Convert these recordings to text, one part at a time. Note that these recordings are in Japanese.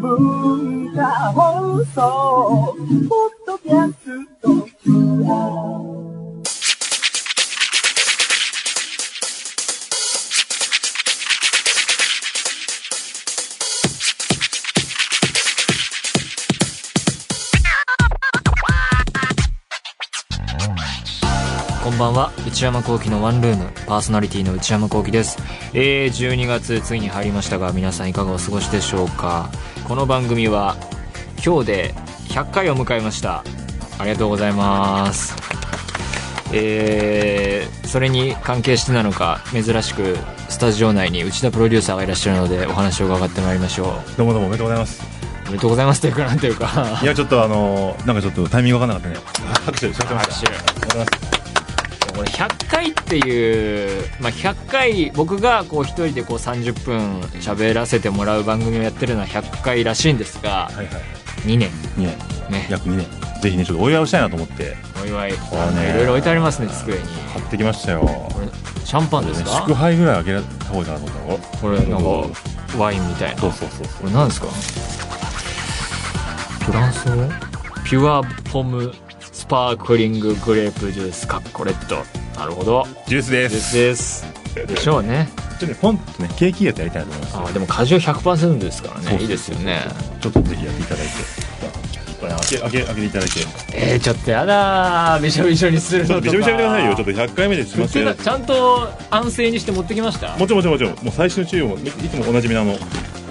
文化放送ポッドキャストんは。内山聖輝のワンルーム。パーソナリティの内山聖輝です。えー、12月ついに入りましたが皆さんいかがお過ごしでしょうか。この番組は今日で100回を迎えました。ありがとうございます。えー、それに関係してなのか珍しくスタジオ内に内田プロデューサーがいらっしゃるのでお話を伺ってまいりましょう。どうもどうもおめでとうございます。おめでとうございますというかなんていうか。いや、ちょっとあのーなんかちょっとタイミングわかんなかったね。拍手しちゃってました。拍手これ100回っていう、まあ、100回僕がこう一人でこう30分喋らせてもらう番組をやってるのは100回らしいんですがはいはい。2年。2年、ね。約2年。ぜひね、ちょっとお祝いをしたいなと思って、お祝い。うねいろいろ置いてありますね机に。買ってきましたよ。これシャンパンですか？祝杯ぐらいあげた方がいいかなと思ったこれなんかワインみたいな。そうそうそうこれ何ですか？フランス語ピュアポムスパークリンググレープジュースかっこレッド。なるほど。ジュースで。ですすです。でしょうね。ちょっとね、ポンとね、ケーキやってやりたいなと思います。あーでも果汁100%ですからね。いいですよね。ちょっとぜひやっていただいて。開け、開け、開けていただいて。ちえー、ちょっとやだー。びしょびしょにするのとか。ょっとびしょびしょにくださいよ。ちょっと100回目でしますよ。ちゃんと安静にして持ってきました？もちろんもちろんもちろん。もう最新の注意も、いつもおなじみのあの、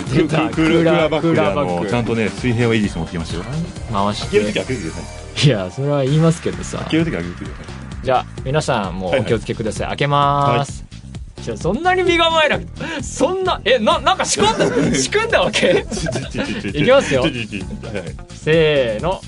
クールクーラーバッグであのちゃんとね水平を維持して持ってきましたよ回し開ける時て開けてくださいいやそれは言いますけどさ。開ける時開けてください。じゃあ皆さんもうお気をつけください、開けまーす、じゃあそんなに身構えなくてそんなえななんか仕込んだ 仕組んだわけ？いきますよ。はい。せーの。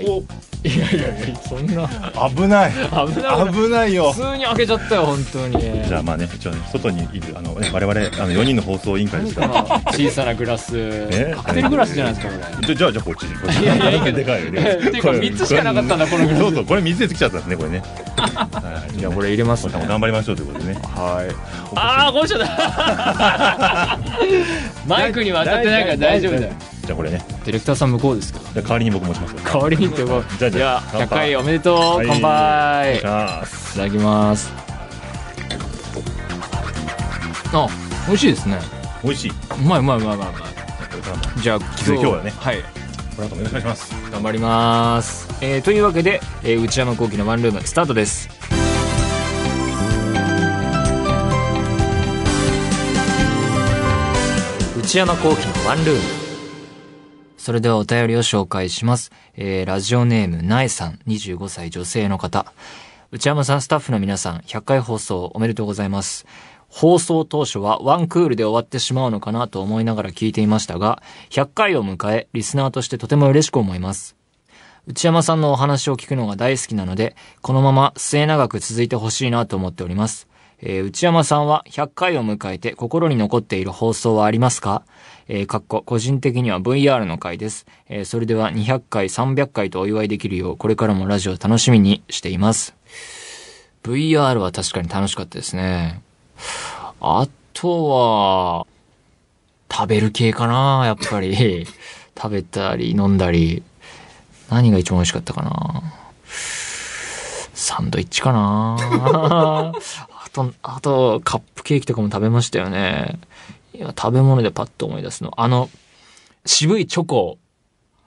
おいやいやいやそんな。危ない。危ない。危ないよ。普通に開けちゃったよ本当に。じゃあまあね一応ね外にいるあのね我々あの4人の放送委員会ですから。小さなグラス、ね。カクテルグラスじゃないですかこれ。じゃあじゃあこっちこっちいやいやいや。でかいよね。っていうか三つしかなかったんだこのグラス。そうそうこれ水でつきちゃったんですねこれね。は いじゃあこれ入れますね。頑張りましょうということでね。はい。ああこぼしちゃった。マイクには当たってないから大丈夫だよじゃあこれね。ディレクターさん向こうですけどじゃあ代わりに僕持ちますよ。代わりにってこうじゃあじゃあじゃあ100回おめでとう、はい。乾杯。いただきます。あ美味しいですね。美味しい。うまいうまいうまいうまいじゃあ今日はね。はい。の後もお願いします。頑張ります、えーというわけで、えー内山聖輝のワンルームスタートです。内山聖輝のワンルームそれではお便りを紹介します。えー、ラジオネーム、なえさん、25歳女性の方。内山さん、スタッフの皆さん、100回放送おめでとうございます。放送当初はワンクールで終わってしまうのかなと思いながら聞いていましたが、100回を迎え、リスナーとしてとても嬉しく思います。内山さんのお話を聞くのが大好きなので、このまま末永く続いてほしいなと思っております。えー内山さんは100回を迎えて心に残っている放送はありますか？えーかっこ、個人的には VR の回です。えーそれでは200回、300回とお祝いできるよう、これからもラジオ楽しみにしています。VR は確かに楽しかったですね。あとは、食べる系かなやっぱり。食べたり飲んだり。何が一番美味しかったかなサンドイッチかな あと、あと、カップケーキとかも食べましたよね。いや、食べ物でパッと思い出すの。あの、渋いチョコ。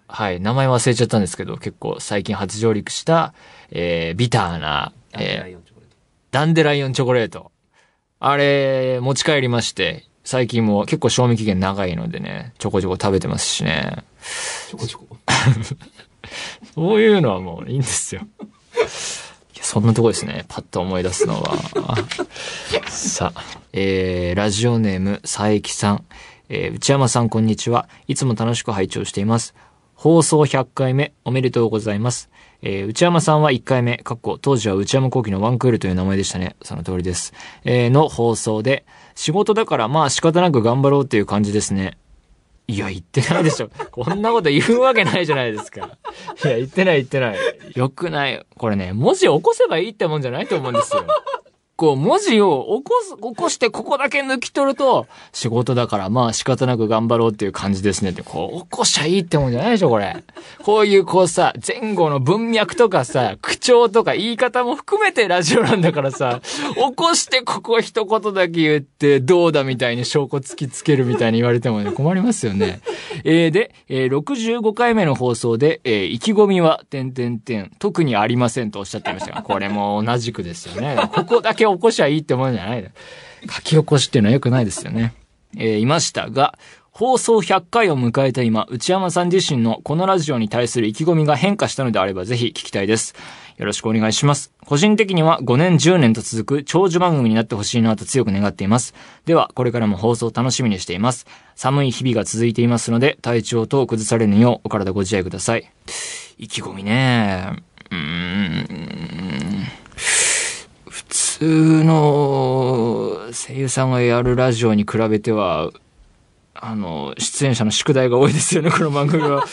はい、名前忘れちゃったんですけど、結構最近初上陸した、えー、ビターな、えー、ダンデライオンチョコレート。あれ、持ち帰りまして、最近も結構賞味期限長いのでね、ちょこちょこ食べてますしね。ちょこちょこそういうのはもういいんですよ。そんなとこですね。パッと思い出すのは。さあ、えー、ラジオネーム、佐伯さん。えー、内山さんこんにちは。いつも楽しく拝聴しています。放送100回目おめでとうございます。えー内山さんは1回目、かっこ当時は内山幸輝のワンクールという名前でしたね。その通りです。えーの放送で、仕事だからまあ仕方なく頑張ろうっていう感じですね。いや、言ってないでしょ。こんなこと言うわけないじゃないですか。いや、言ってない言ってない。よくない。これね、文字起こせばいいってもんじゃないと思うんですよ。構文字を起こす、起こしてここだけ抜き取ると、仕事だからまあ仕方なく頑張ろうっていう感じですねって、こう、起こしちゃいいってもんじゃないでしょ、これ。こういうこうさ、前後の文脈とかさ、口調とか言い方も含めてラジオなんだからさ、起こしてここ一言だけ言って、どうだみたいに証拠突きつけるみたいに言われてもね、困りますよね。えー、で、えー、65回目の放送で、えー、意気込みは、点点点、特にありませんとおっしゃってましたが、これも同じくですよね。ここだけ起こしゃいいってもんじゃないの書き起こしっていうのは良くないですよね。えー、いましたが、放送100回を迎えた今、内山さん自身のこのラジオに対する意気込みが変化したのであればぜひ聞きたいです。よろしくお願いします。個人的には5年10年と続く長寿番組になってほしいなと強く願っています。では、これからも放送楽しみにしています。寒い日々が続いていますので、体調等を崩されぬようお体ご自愛ください。意気込みね。うーん。普通の声優さんがやるラジオに比べては、あの、出演者の宿題が多いですよね、この番組は。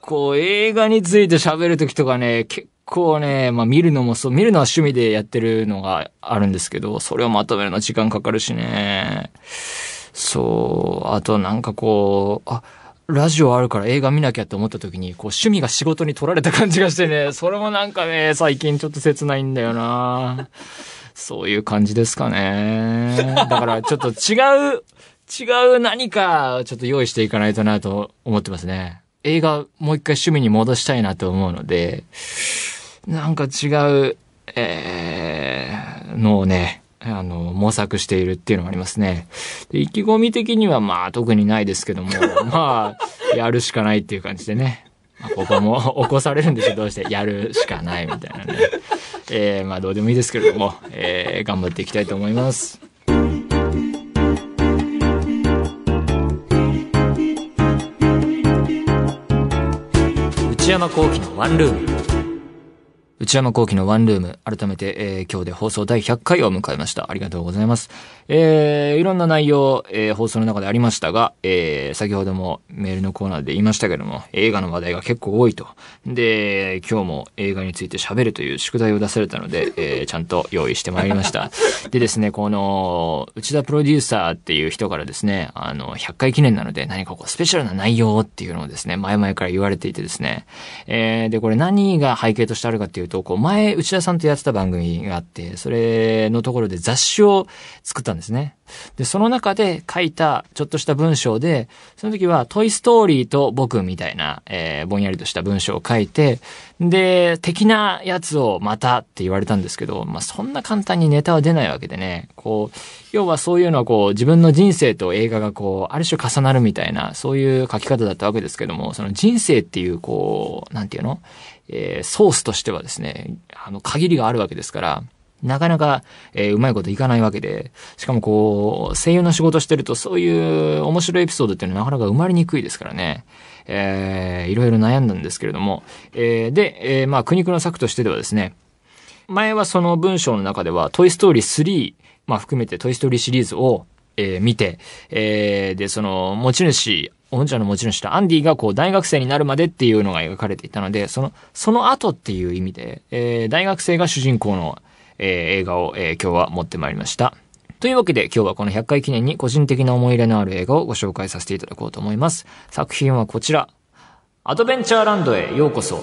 こう、映画について喋るときとかね、結構ね、まあ見るのもそう、見るのは趣味でやってるのがあるんですけど、それをまとめるの時間かかるしね。そう、あとなんかこう、あ、ラジオあるから映画見なきゃって思った時に、こう趣味が仕事に取られた感じがしてね、それもなんかね、最近ちょっと切ないんだよなそういう感じですかね。だからちょっと違う、違う何かちょっと用意していかないとなと思ってますね。映画もう一回趣味に戻したいなと思うので、なんか違う、えー、のをね、あの、模索しているっていうのがありますね。で意気込み的にはまあ特にないですけども、まあ、やるしかないっていう感じでね。まあ、ここも 起こされるんですよ、どうして。やるしかないみたいなね。えー、まあどうでもいいですけれども、えー、頑張っていきたいと思います。内山幸喜のワンルーム。内山幸喜のワンルーム。改めて、えー今日で放送第100回を迎えました。ありがとうございます。えーいろんな内容、えー放送の中でありましたが、えー先ほどもメールのコーナーで言いましたけども、映画の話題が結構多いと。で、今日も映画について喋るという宿題を出されたので、えーちゃんと用意してまいりました。でですね、この、内田プロデューサーっていう人からですね、あの、100回記念なので何かこうスペシャルな内容っていうのをですね、前々から言われていてですね、えーで、これ何が背景としてあるかっていうと、こう、前、内田さんとやってた番組があって、それのところで雑誌を作ったんですね。で、その中で書いたちょっとした文章で、その時はトイストーリーと僕みたいな、えーぼんやりとした文章を書いて、で、的なやつをまたって言われたんですけど、まあ、そんな簡単にネタは出ないわけでね、こう、要はそういうのはこう、自分の人生と映画がこう、ある種重なるみたいな、そういう書き方だったわけですけども、その人生っていうこう、なんていうの？えーソースとしてはですね、あの、限りがあるわけですから、なかなか、えーうまいこといかないわけで、しかもこう、声優の仕事してるとそういう面白いエピソードっていうのはなかなか生まれにくいですからね。えーいろいろ悩んだんですけれども、えーで、えーまあ、苦肉の策としてではですね、前はその文章の中では、トイストーリー3、まあ含めてトイストーリーシリーズを、えー見て、えーで、その、持ち主、おもちゃの持ち主とアンディがこう大学生になるまでっていうのが描かれていたので、その、その後っていう意味で、えー大学生が主人公の、えー映画を、えー今日は持ってまいりました。というわけで今日はこの100回記念に個人的な思い入れのある映画をご紹介させていただこうと思います。作品はこちら。アドベンチャーランドへようこそ。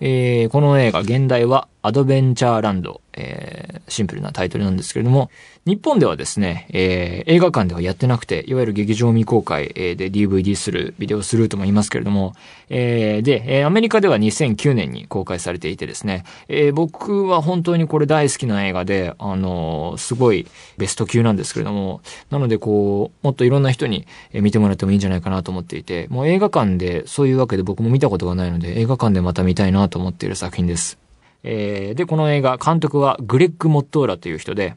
えーこの映画、現代はアドベンチャーランド、えーシンプルなタイトルなんですけれども、日本ではですね、えー映画館ではやってなくて、いわゆる劇場未公開、えーで DVD する、ビデオスルーとも言いますけれども、えーで、えーアメリカでは2009年に公開されていてですね、えー僕は本当にこれ大好きな映画で、あのーすごいベスト級なんですけれども、なのでこう、もっといろんな人に見てもらってもいいんじゃないかなと思っていて、もう映画館でそういうわけで僕も見たことがないので、映画館でまた見たいなと思っている作品です。えーで、この映画、監督はグレッグ・モットーラという人で、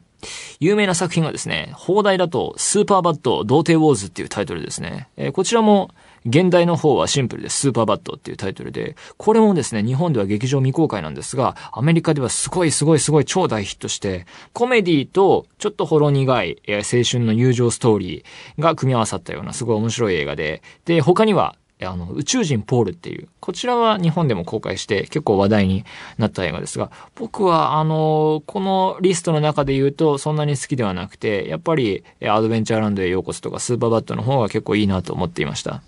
有名な作品がですね、放題だと、スーパーバット童貞ウォーズっていうタイトルですね。えーこちらも、現代の方はシンプルでスーパーバットっていうタイトルで、これもですね、日本では劇場未公開なんですが、アメリカではすごいすごいすごい超大ヒットして、コメディとちょっとほろ苦い、青春の友情ストーリーが組み合わさったようなすごい面白い映画で、で、他には、あの、宇宙人ポールっていう、こちらは日本でも公開して結構話題になった映画ですが、僕はあの、このリストの中で言うとそんなに好きではなくて、やっぱりアドベンチャーランドへようこそとかスーパーバットの方が結構いいなと思っていました。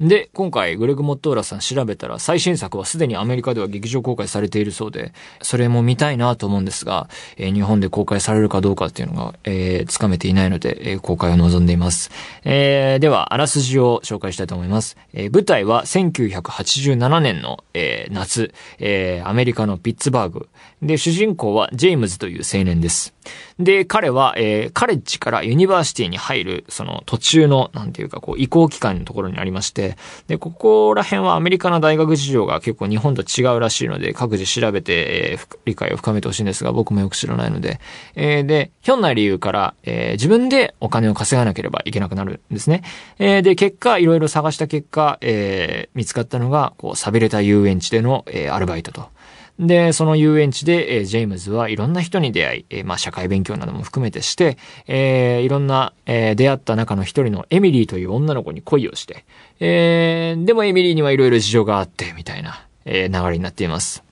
で、今回、グレグ・モットーラさん調べたら、最新作はすでにアメリカでは劇場公開されているそうで、それも見たいなと思うんですが、えー、日本で公開されるかどうかっていうのが、えー、つかめていないので、えー、公開を望んでいます。えー、では、あらすじを紹介したいと思います。えー、舞台は1987年の、えー、夏、えー、アメリカのピッツバーグ。で、主人公はジェームズという青年です。で、彼は、えー、カレッジからユニバーシティに入る、その途中の、なんていうか、こう、移行期間のところにありまして、で、ここら辺はアメリカの大学事情が結構日本と違うらしいので、各自調べて、えー、理解を深めてほしいんですが、僕もよく知らないので、えー、で、ひょんな理由から、えー、自分でお金を稼がなければいけなくなるんですね。えー、で、結果、いろいろ探した結果、えー、見つかったのが、こう、寂れた遊園地での、えー、アルバイトと。で、その遊園地で、えー、ジェームズはいろんな人に出会い、えー、まあ、社会勉強なども含めてして、えー、いろんな、えー、出会った中の一人のエミリーという女の子に恋をして、えー、でもエミリーにはいろいろ事情があって、みたいな、えー、流れになっています。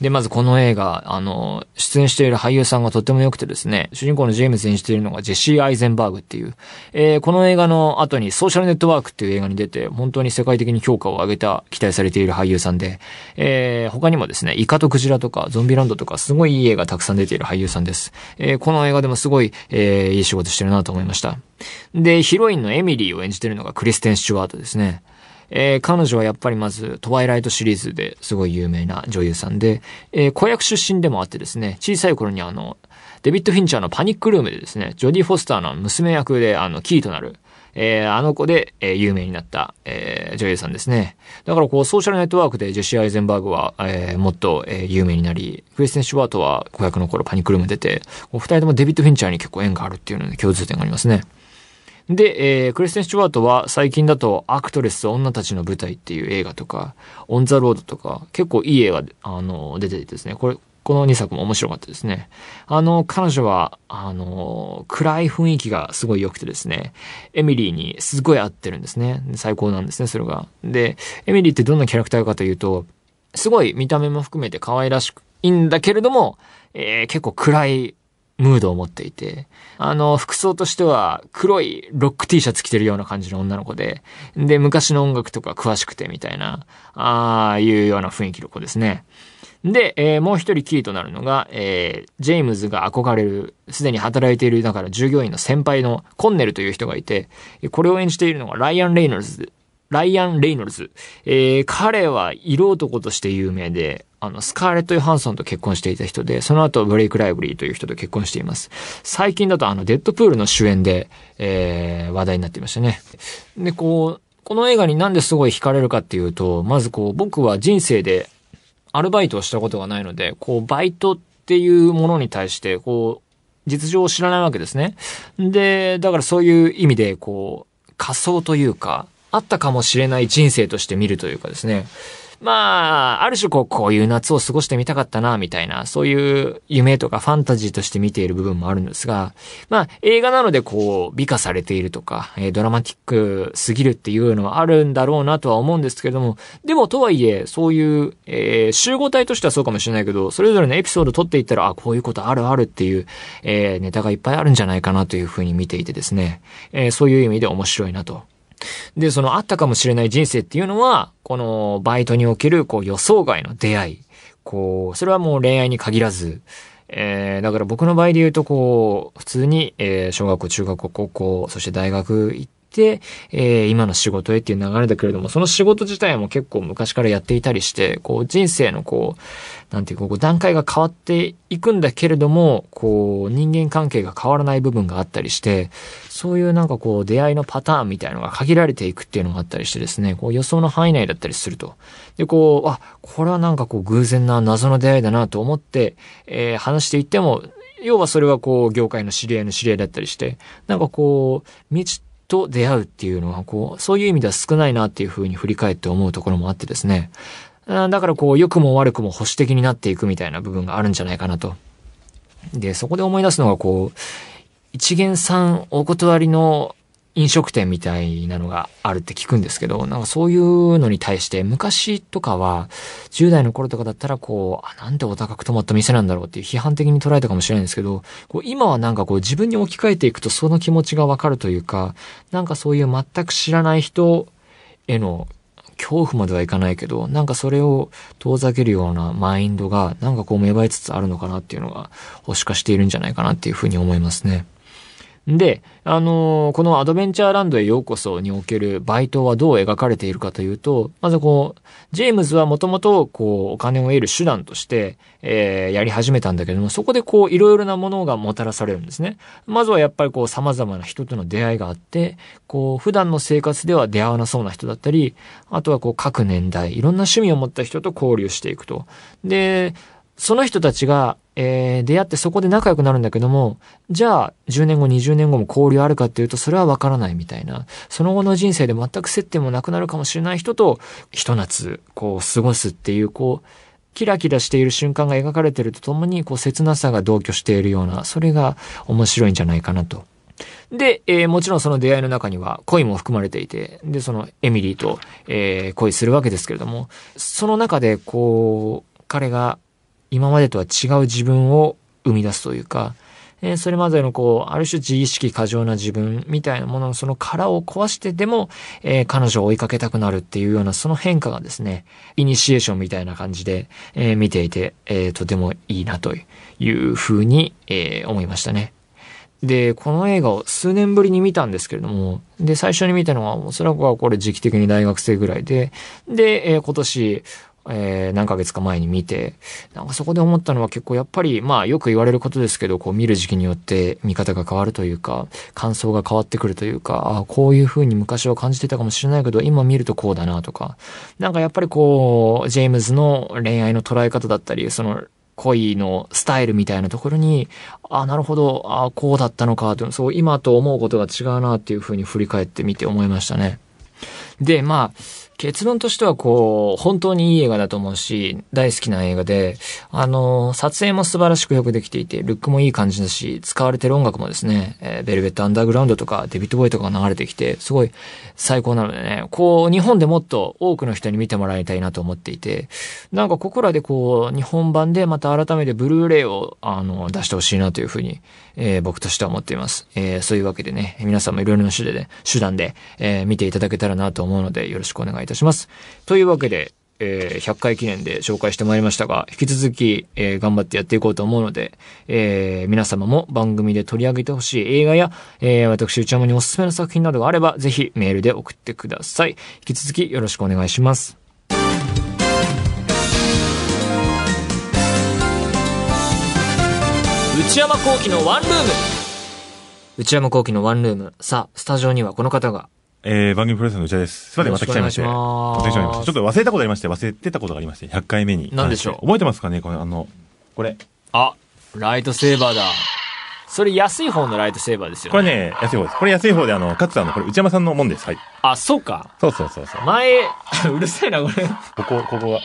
で、まずこの映画、あの、出演している俳優さんがとっても良くてですね、主人公のジェームズ演じているのがジェシー・アイゼンバーグっていう、えー、この映画の後にソーシャルネットワークっていう映画に出て、本当に世界的に評価を上げた、期待されている俳優さんで、えー、他にもですね、イカとクジラとかゾンビランドとかすごいいい映画たくさん出ている俳優さんです。えー、この映画でもすごい、えー、いい仕事してるなと思いました。で、ヒロインのエミリーを演じているのがクリステン・スチュワートですね。えー、彼女はやっぱりまず、トワイライトシリーズですごい有名な女優さんで、えー、子役出身でもあってですね、小さい頃にあの、デビッド・フィンチャーのパニックルームでですね、ジョディ・フォスターの娘役であの、キーとなる、えー、あの子で、えー、有名になった、えー、女優さんですね。だからこう、ソーシャルネットワークでジェシー・アイゼンバーグは、えー、もっと、えー、有名になり、クリステン・シュワートは子役の頃パニックルーム出て、お二人ともデビッド・フィンチャーに結構縁があるっていうので共通点がありますね。で、えー、クリステン・スチュワートは最近だとアクトレス女たちの舞台っていう映画とか、オン・ザ・ロードとか、結構いい映画、あの、出ててですね、これ、この2作も面白かったですね。あの、彼女は、あの、暗い雰囲気がすごい良くてですね、エミリーにすごい合ってるんですね。最高なんですね、それが。で、エミリーってどんなキャラクターかというと、すごい見た目も含めて可愛らしくいいんだけれども、えー、結構暗いムードを持っていて、あの、服装としては黒いロック T シャツ着てるような感じの女の子で、で、昔の音楽とか詳しくてみたいな、ああいうような雰囲気の子ですね。で、えー、もう一人キーとなるのが、えー、ジェームズが憧れる、すでに働いている、だから従業員の先輩のコンネルという人がいて、これを演じているのがライアン・レイノルズライアン・レイノルズ。えー、彼は色男として有名で、あの、スカーレット・ヨハンソンと結婚していた人で、その後、ブレイク・ライブリーという人と結婚しています。最近だとあの、デッドプールの主演で、えー、話題になっていましたね。で、こう、この映画になんですごい惹かれるかっていうと、まずこう、僕は人生でアルバイトをしたことがないので、こう、バイトっていうものに対して、こう、実情を知らないわけですね。で、だからそういう意味で、こう、仮想というか、あったかもしれない人生として見るというかですね。まあ、ある種こう、こういう夏を過ごしてみたかったな、みたいな、そういう夢とかファンタジーとして見ている部分もあるんですが、まあ、映画なのでこう、美化されているとか、え、ドラマティックすぎるっていうのはあるんだろうなとは思うんですけれども、でもとはいえ、そういう、えー、集合体としてはそうかもしれないけど、それぞれのエピソード撮っていったら、あ、こういうことあるあるっていう、えー、ネタがいっぱいあるんじゃないかなというふうに見ていてですね、え、そういう意味で面白いなと。で、そのあったかもしれない人生っていうのは、このバイトにおけるこう予想外の出会い。こう、それはもう恋愛に限らず、えー、だから僕の場合で言うとこう、普通に、えー、小学校、中学校、高校、そして大学行って、えー、今の仕事へっていう流れだけれども、その仕事自体も結構昔からやっていたりして、こう人生のこう、なんていうか、こう段階が変わっていくんだけれども、こう人間関係が変わらない部分があったりして、そういうなんかこう出会いのパターンみたいのが限られていくっていうのがあったりしてですね、こう予想の範囲内だったりすると。で、こう、あ、これはなんかこう偶然な謎の出会いだなと思って、えー、話していっても、要はそれはこう業界の知り合いの知り合いだったりして、なんかこう、未知と出会うっていうのは、こう、そういう意味では少ないなっていうふうに振り返って思うところもあってですね。だからこう、良くも悪くも保守的になっていくみたいな部分があるんじゃないかなと。で、そこで思い出すのがこう、一元さんお断りの飲食店みたいなのがあるって聞くんですけど、なんかそういうのに対して、昔とかは、10代の頃とかだったら、こう、あ、なんでお高く泊まった店なんだろうっていう批判的に捉えたかもしれないんですけど、こう今はなんかこう自分に置き換えていくとその気持ちがわかるというか、なんかそういう全く知らない人への恐怖まではいかないけど、なんかそれを遠ざけるようなマインドが、なんかこう芽生えつつあるのかなっていうのが、保守化しているんじゃないかなっていうふうに思いますね。で、あのーこのアドベンチャーランドへようこそにおけるバイトはどう描かれているかというと、まずこう、ジェームズはもともと、こう、お金を得る手段として、えーやり始めたんだけども、そこでこう、いろいろなものがもたらされるんですね。まずはやっぱりこう、様々な人との出会いがあって、こう、普段の生活では出会わなそうな人だったり、あとはこう、各年代、いろんな趣味を持った人と交流していくと。で、その人たちが、えー出会ってそこで仲良くなるんだけども、じゃあ、10年後、20年後も交流あるかっていうと、それはわからないみたいな。その後の人生で全く接点もなくなるかもしれない人と、ひと夏、こう、過ごすっていう、こう、キラキラしている瞬間が描かれているとともに、こう、切なさが同居しているような、それが面白いんじゃないかなと。で、えーもちろんその出会いの中には恋も含まれていて、で、そのエミリーと、えー恋するわけですけれども、その中で、こう、彼が今までとは違う自分を生み出すというか、えーそれまでのこう、ある種自意識過剰な自分みたいなもののその殻を壊してでも、えー彼女を追いかけたくなるっていうようなその変化がですね、イニシエーションみたいな感じで、えー見ていて、えとてもいいなというふうに、え思いましたね。で、この映画を数年ぶりに見たんですけれども、で、最初に見たのは、おそらくはこれ時期的に大学生ぐらいで、で、え今年、えー何ヶ月か前に見て、なんかそこで思ったのは結構やっぱり、まあよく言われることですけど、こう見る時期によって見方が変わるというか、感想が変わってくるというか、ああこういう風に昔は感じてたかもしれないけど、今見るとこうだなとか、なんかやっぱりこう、ジェームズの恋愛の捉え方だったり、その、恋のスタイルみたいなところに、ああ、なるほど、あ、こうだったのかと、そう、今と思うことが違うなっていうふうに振り返ってみて思いましたね。で、まあ、結論としてはこう、本当にいい映画だと思うし、大好きな映画で、あの、撮影も素晴らしくよくできていて、ルックもいい感じだし、使われてる音楽もですね、えーベルベットアンダーグラウンドとか、デビッド・ボーイとかが流れてきて、すごい最高なのでね、こう、日本でもっと多くの人に見てもらいたいなと思っていて、なんかここらでこう、日本版でまた改めてブルーレイを、あの、出してほしいなというふうに、えー僕としては思っています。えーそういうわけでね、皆さんもいろいろな手段で、手段で、えー見ていただけたらなと思うので、よろしくお願いいたします。というわけで、えー100回記念で紹介してまいりましたが、引き続き、えー頑張ってやっていこうと思うので、えー皆様も番組で取り上げてほしい映画や、えー私、内山におすすめの作品などがあれば、ぜひメールで送ってください。引き続きよろしくお願いします。内山幸喜のワンルーム内山幸喜のワンルーム。さあ、スタジオにはこの方が。えー、番組プロデューサーの内田です。すいません、また来ちゃいまして。お願いした。ちょっと忘れたことありまして、忘れてたことがありまして、100回目に。何でしょう？覚えてますかね？この、あの、これ。あ、ライトセーバーだ。それ安い方のライトセーバーですよ、ね。これね、安い方です。これ安い方で、あの、かつあの、これ内山さんのもんです。はい。あ、そうか。そうそうそうそう。前、うるせえな、これ。ここ、ここが。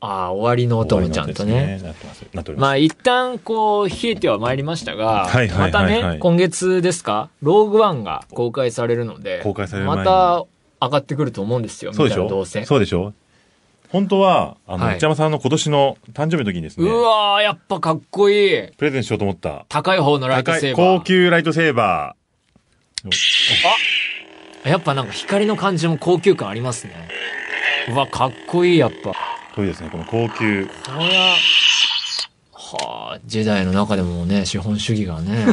あ終わりの音もちゃんとね。なってます。なっております。まあ一旦こう冷えては参りましたが、はいはいはいはいまたね、今月ですか、ローグワンが公開されるので、公開される前にまた上がってくると思うんですよ、そうでしょ？どうせ。そうでしょ？本当は、あの、はい内山さんの今年の誕生日の時にですね、うわー、やっぱかっこいい。プレゼントしようと思った。高い方のライトセーバー。高級ライトセーバやっぱなんか光の感じも高級感ありますね。うわ、かっこいい、やっぱ。ー。これですね、この高級。これは、はあ、ジェダイの中でもね、資本主義がね。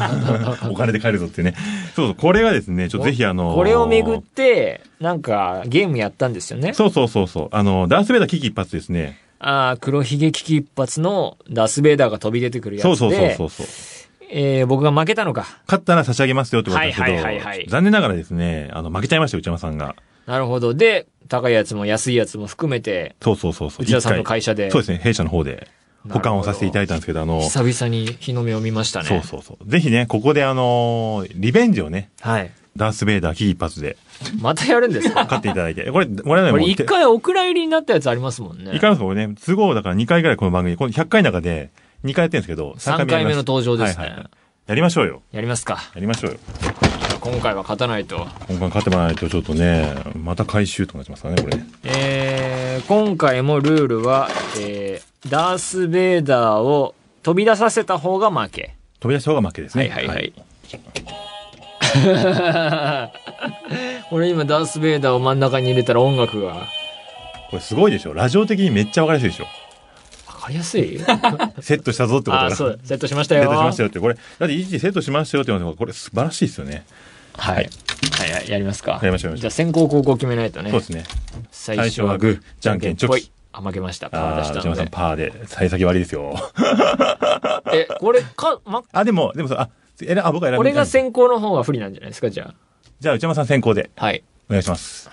お金で買えるぞってね。そうそう、これがですね、ちょっとぜひあのーこれをめぐって、なんかゲームやったんですよね。そうそうそうそう。あの、ダースベイダー危機一髪ですね。ああ、黒ひげ危機一発のダスベイダーが飛び出てくるやつで。そうそうそうそうそう。えー、僕が負けたのか。勝ったら差し上げますよってことですけど、はいはいはいはい残念ながらですね、あの、負けちゃいましたよ、内山さんが。なるほど。で、高いやつも安いやつも含めて、そうそうそうそう。内田さんの会社で。そうですね、弊社の方で保管をさせていただいたんですけど、あの、久々に日の目を見ましたね。そうそうそう。ぜひね、ここであのーリベンジをね、はい。ダースベイダー危機一髪でまたやるんですか？勝っていただいて。これ、もらえないこもんれ一回お蔵入りになったやつありますもんね。一回ですかこれね、都合だから2回ぐらいこの番組、この100回の中で2回やってるんですけど、3回目の登場ですね。はいはいやりましょうよ。やりますか。やりましょうよ。今回は勝たないと。今回勝ってもらわないとちょっとね、また回収となっちゃいますからね、これね。えー、今回もルールは、えー、ダース・ベイダーを飛び出させた方が負け。飛び出した方が負けですね。はいはいはい。俺今ダース・ベイダーを真ん中に入れたら音楽が。わこれすごいでしょラジオ的にめっちゃわかりやすいでしょかりやすい セットしたぞってことあ、が。そう、セットしましたよ。セットしましたよって、これ、だって一時セットしましたよって言うのが、これ素晴らしいですよね。はい。はいはい、やりますか。やりましょうじゃあ先行後攻決めないとね。そうですね。最最初はグー、じゃんけんチョキ。あ、負けました。パーああ、出したので。んパーで、幸先悪いですよ。え、これか、ま、あ、でも、でもそう、あ、えら、あ、僕は選び俺が先行の方が不利なんじゃないですか、じゃじゃあ内山さん先行で、あ。はい。お願いします。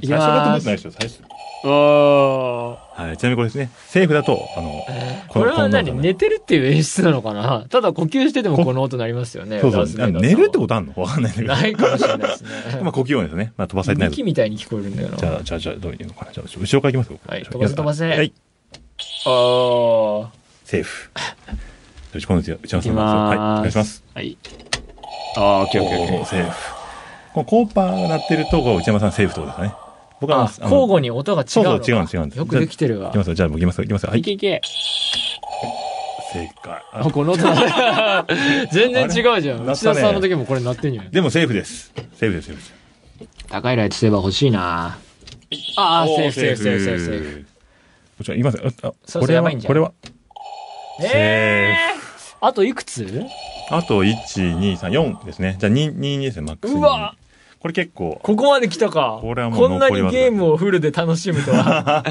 いきま最初だと思ってないでしょ、最初。はい、ちなみにこれですね、セーフだと、あの、これはの何？の寝てるっていう演出なのかな？ただ呼吸しててもこの音鳴りますよね。そうそう寝るってことあんの？わかんないんだけど。ないかもしれないですね。まあ、呼吸音ですね。まあ、飛ばされてない息みたいに聞こえるんだよな。じゃあ、じゃあ、じゃあ、どういうのかな？じゃあ、後ろからいきますよ。はい飛ばせ飛ばせはい、あー。セーフ。よし、今度内山さんはい、お願いします。はい。あー、オッケーオッケーオッケー。セーフ。このコーパーが鳴ってると、こう内山さんセーフってことですかね。僕は交互に音が違う。そうそう違うんです違うんですよくできてるわいき。ますよ。じゃあ、もういきますよ。いきますよ。はいい。けいけ。正解。あ、この音だ。全然違うじゃん。内山さんの時もこれ鳴ってんじゃん。でもセーフです。セーフです、セーフです。高いライトセーバー欲しいなあー、おセーフセーフセーフセーフセーフ。フ。こちら、いきます？よ。あ、これは、やばいんじゃんこれは？えーあといくつ？あと、1、2、3、4ですね。じゃあ、2、2ですね、マックスに。うわこれ結構、ここまで来たか。これはもうこんなにゲームをフルで楽しむとは。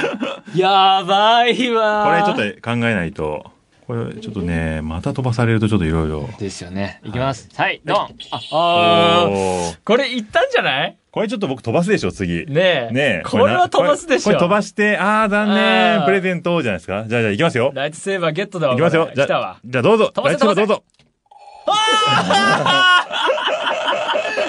やばいわこれちょっと考えないと、これちょっとね、また飛ばされるとちょっといろいろ。ですよね。いきます。はい、ドン。あ、あーこれいったんじゃない？これちょっと僕飛ばすでしょ、次。ねえ。ねえ。これは飛ばすでしょ。これ飛ばして、あー、残あ念。ープレゼントじゃないですか？じゃあ、じゃあ、行きますよ。ライトセーバーゲットだわ。行きますよこ。れ来たわ。じゃあ、どうぞ。飛ばせライトセーバーどうぞ。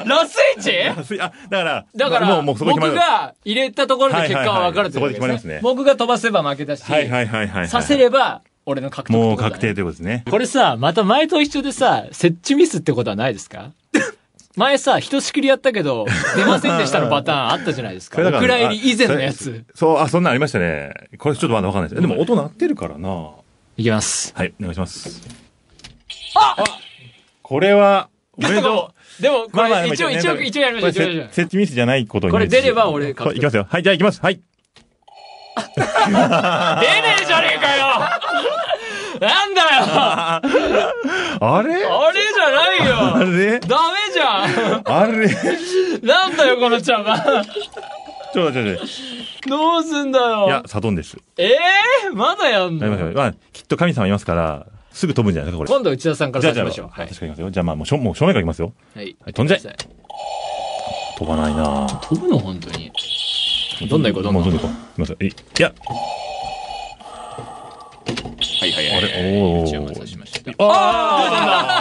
ラスイッチ？あ、だから、だから、もう、もうそこ決まる。僕が入れたところで結果は分かるというわけはいはいはいそこで決まりますね僕が飛ばせば負けだし、はいはいはいはいはい。させれば俺の獲得ってもう確定ということですね。これさ、また前と一緒でさ、設置ミスってことはないですか？前さ、ひとしきりやったけど、出ませんでしたのパターンあったじゃないですか。お蔵入り以前のやあつ。そう、あ、そんなんありましたね。これちょっとまだわかんないです。でも音鳴ってるからな。いきます。はい、お願いします。あこれは、おめでとう。でも、これ、一応、一応、一応やりましょう。設置ミスじゃないことに。これ出れば俺いきますよ。はい、じゃあ行きます。はい。出ねえじゃねえかよ なんだよ あれ？あれじゃないあよれ？ダメじゃあれ？なんだよ、この茶番ょ、ちょ、ちょ、ちょ。どうすんだよいや、サドンです。ええまだやんの？やりましょう。まあ、きっと神様いますから、すぐ飛ぶんじゃないですか、これ。今度内田さんから出しましょう。はい確。かにいきますよ。じゃあ、まあ、もう、しょもう正面からいきますよ。はい。はい飛んじゃえ飛ばないなぁ飛ぶの本当に。どんどん行こう、どんどん。もうどんどん行こう。いきますよ。いいや、はいはいはい。あれおー一応待たしました。あ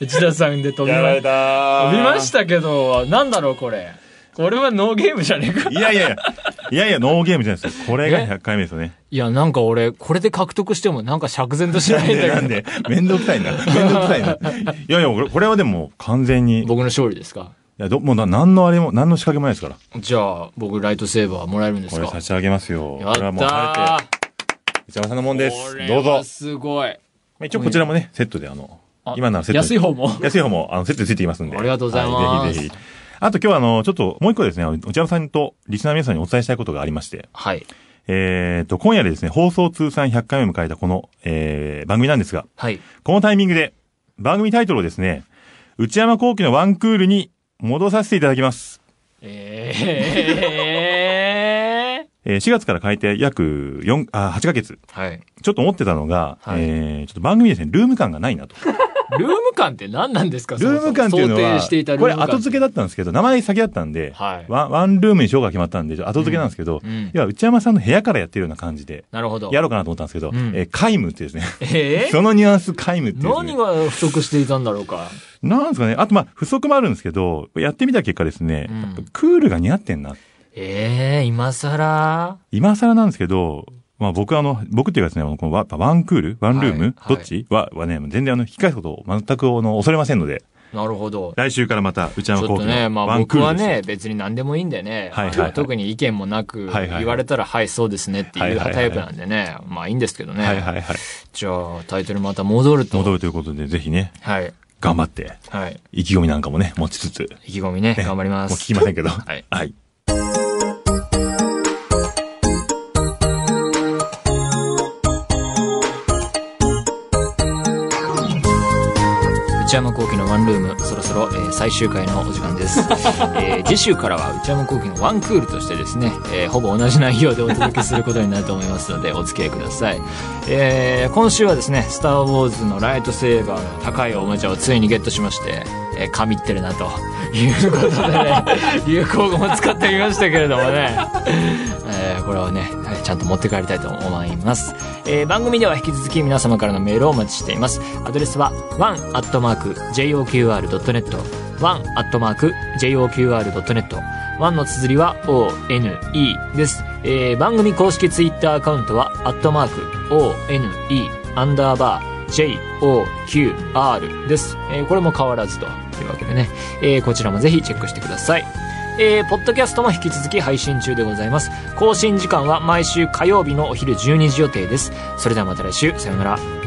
内田さんで飛びまやられたー飛びましたけど、なんだろう、これ。これはノーゲームじゃねえか。いやいやいや、いやいや、ノーゲームじゃないですよ。これがえ？100回目ですよね。いや、なんか俺、これで獲得してもなんか釈然としないんだけど。なんで、めんどくさいんだ。めんどくさいな。いやいや、これはでも完全に、い僕の勝利ですか？や、ど、もうな、なんのあれも、なんの仕掛けもないですから。じゃあ、僕ライトセーバーもらえるんですか？これ差し上げますよ。やっこれはもうた晴れて、内山さんのもんでーす。どうぞは。すごい。まあ一応こちらもね、セットであのあ、今ならセットで。安い方も安い方も、あの、セットでついていますんで。ありがとうございますはぜひぜひ。あと今日はあの、ちょっともう一個ですね、内山さんとリスナーの皆さんにお伝えしたいことがありまして、はい。えーと、今夜でですね、放送通算100回目を迎えたこの、えー、番組なんですが、はい。このタイミングで、番組タイトルをですね、内山幸喜のワンクールに戻させていただきます。ええー4月から変えて約4、あ、8ヶ月。ー。はい。ちょっと思ってたのが、はいえー、ちょっと番組にですね、ルーム感がないなと。ルーム感って何なんですか？ルーム感っていうのは、想定していたルーこれ。後付けだったんですけど、名前先だったんで、はいワンワンルームにしようが決まったんで、後付けなんですけど、うんうんいや、内山さんの部屋からやってるような感じで、なるほど。やろうかなと思ったんですけど、うんえー皆無ってですね。えー？そのニュアンス皆無ってね、何が不足していたんだろうか？なんですかね。あと、まあ、不足もあるんですけど、やってみた結果ですね、うんクールが似合ってんな。ええー、今更？今更なんですけど、まあ僕はあの、僕っていうかですね、このワワンクールワンルーム、はいどっち？は、はね、全然あの、引き返すことを全くあの、恐れませんので、なるほど。来週からまた内ちょっ山幸喜とね、まのワンあ僕はクールです。ね、別に何でもいいんでね、はいはいはい特に意見もなく、はいはいはい言われたら、はい、そうですねっていうはいはいはいタイプなんでね、まあいいんですけどね。はいはいはい。じゃあ、タイトルまた戻ると。戻るということで、ぜひね、はい。頑張って、はい。意気込みなんかもね、持ちつつ、意気込みね、ね頑張りまもう聞す。きませんけど。は いはい。内山幸喜のワンルーム、そろそろ、えー最終回のお時間です。えー次週からは内山幸喜のワンクールとしてですね、えーほぼ同じ内容でお届けすることになると思いますので、お付き合いください。えー今週はですね、スター・ウォーズのライトセーバーの高いおもちゃをついにゲットしまして、えー神ってるなと いうことでね、流行語も使ってみましたけれどもね、えーこれをね、ちゃんと持って帰りたいと思います。えー番組では引き続き皆様からのメールをお待ちしています。アドレスは one.joqr.net one.joqr.net 1の綴りは one です。えー番組公式ツイッターアカウントは、アットマーク one アンダーバー JOQR です。えーこれも変わらずというわけでね、えーこちらもぜひチェックしてください。えー、ポッドキャストも引き続き配信中でございます。更新時間は毎週火曜日のお昼12時予定です。それではまた来週、さようなら。